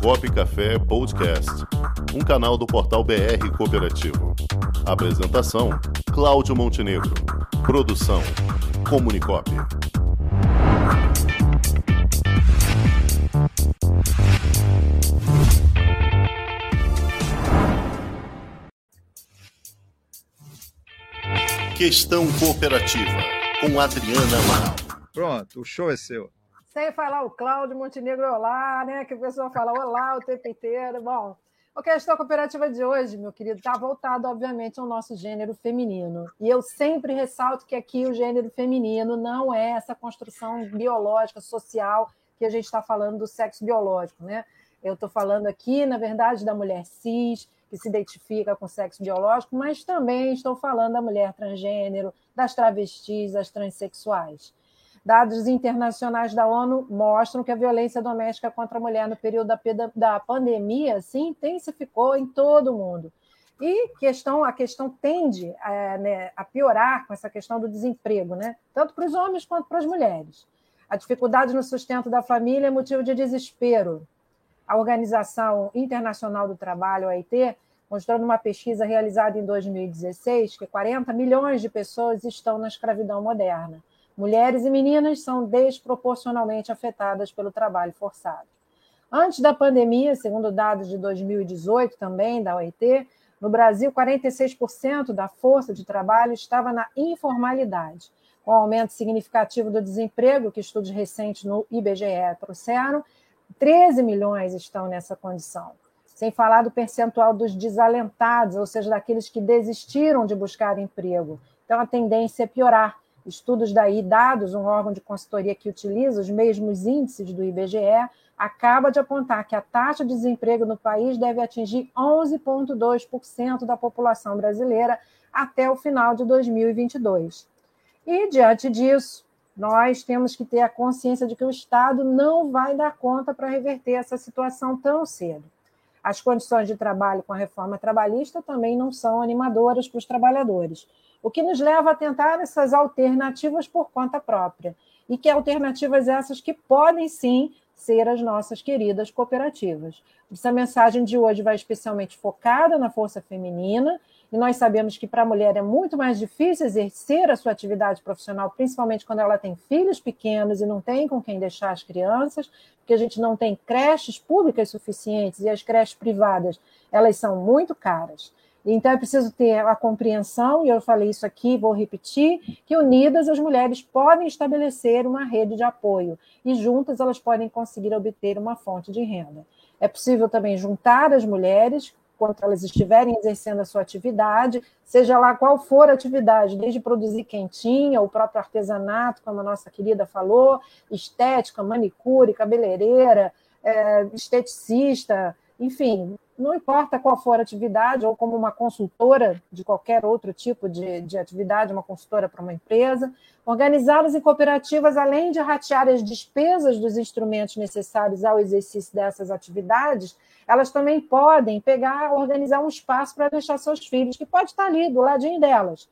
Comunicop Café Podcast, um canal do portal BR Cooperativo. Apresentação: Cláudio Montenegro. Produção: Comunicop. Questão Cooperativa, com Adriana Amaral. Pronto, o show é seu. Sem falar o Cláudio Montenegro Olá, né? Que a pessoa fala olá o tempo inteiro. Bom, a questão cooperativa de hoje, meu querido, está voltado, obviamente, ao nosso gênero feminino. E eu sempre ressalto que aqui o gênero feminino não é essa construção biológica, social, que a gente está falando do sexo biológico, né? Eu estou falando aqui, na verdade, da mulher cis, que se identifica com o sexo biológico, mas também estou falando da mulher transgênero, das travestis, das transexuais. Dados internacionais da ONU mostram que a violência doméstica contra a mulher no período da, pandemia se intensificou em todo o mundo. E questão, a questão tende a, né, a piorar com essa questão do desemprego, né? tanto para os homens quanto para as mulheres. A dificuldade no sustento da família é motivo de desespero. A Organização Internacional do Trabalho, OIT, mostrou numa pesquisa realizada em 2016 que 40 milhões de pessoas estão na escravidão moderna. Mulheres e meninas são desproporcionalmente afetadas pelo trabalho forçado. Antes da pandemia, segundo dados de 2018 também da OIT, no Brasil, 46% da força de trabalho estava na informalidade. Com o aumento significativo do desemprego, que estudos recentes no IBGE trouxeram, 13 milhões estão nessa condição sem falar do percentual dos desalentados, ou seja, daqueles que desistiram de buscar emprego. Então, a tendência é piorar. Estudos daí, dados, um órgão de consultoria que utiliza os mesmos índices do IBGE, acaba de apontar que a taxa de desemprego no país deve atingir 11,2% da população brasileira até o final de 2022. E, diante disso, nós temos que ter a consciência de que o Estado não vai dar conta para reverter essa situação tão cedo. As condições de trabalho com a reforma trabalhista também não são animadoras para os trabalhadores, o que nos leva a tentar essas alternativas por conta própria. E que alternativas essas que podem sim ser as nossas queridas cooperativas. Essa mensagem de hoje vai especialmente focada na força feminina e nós sabemos que para a mulher é muito mais difícil exercer a sua atividade profissional, principalmente quando ela tem filhos pequenos e não tem com quem deixar as crianças, porque a gente não tem creches públicas suficientes e as creches privadas, elas são muito caras. Então é preciso ter a compreensão, e eu falei isso aqui, vou repetir, que unidas as mulheres podem estabelecer uma rede de apoio e juntas elas podem conseguir obter uma fonte de renda. É possível também juntar as mulheres enquanto elas estiverem exercendo a sua atividade, seja lá qual for a atividade, desde produzir quentinha, o próprio artesanato, como a nossa querida falou, estética, manicure, cabeleireira, é, esteticista, enfim, não importa qual for a atividade, ou como uma consultora de qualquer outro tipo de, de atividade, uma consultora para uma empresa, organizadas em cooperativas, além de ratear as despesas dos instrumentos necessários ao exercício dessas atividades, elas também podem pegar, organizar um espaço para deixar seus filhos, que pode estar ali, do ladinho delas.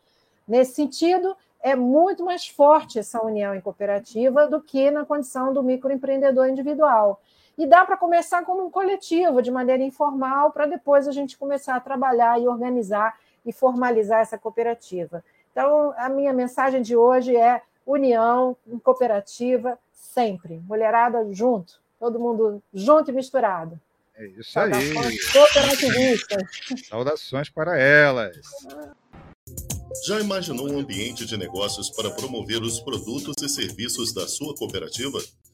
Nesse sentido, é muito mais forte essa união em cooperativa do que na condição do microempreendedor individual. E dá para começar como um coletivo, de maneira informal, para depois a gente começar a trabalhar e organizar e formalizar essa cooperativa. Então, a minha mensagem de hoje é união em cooperativa sempre. Mulherada junto, todo mundo junto e misturado. É isso aí. Cooperativistas. Saudações para elas. Já imaginou um ambiente de negócios para promover os produtos e serviços da sua cooperativa?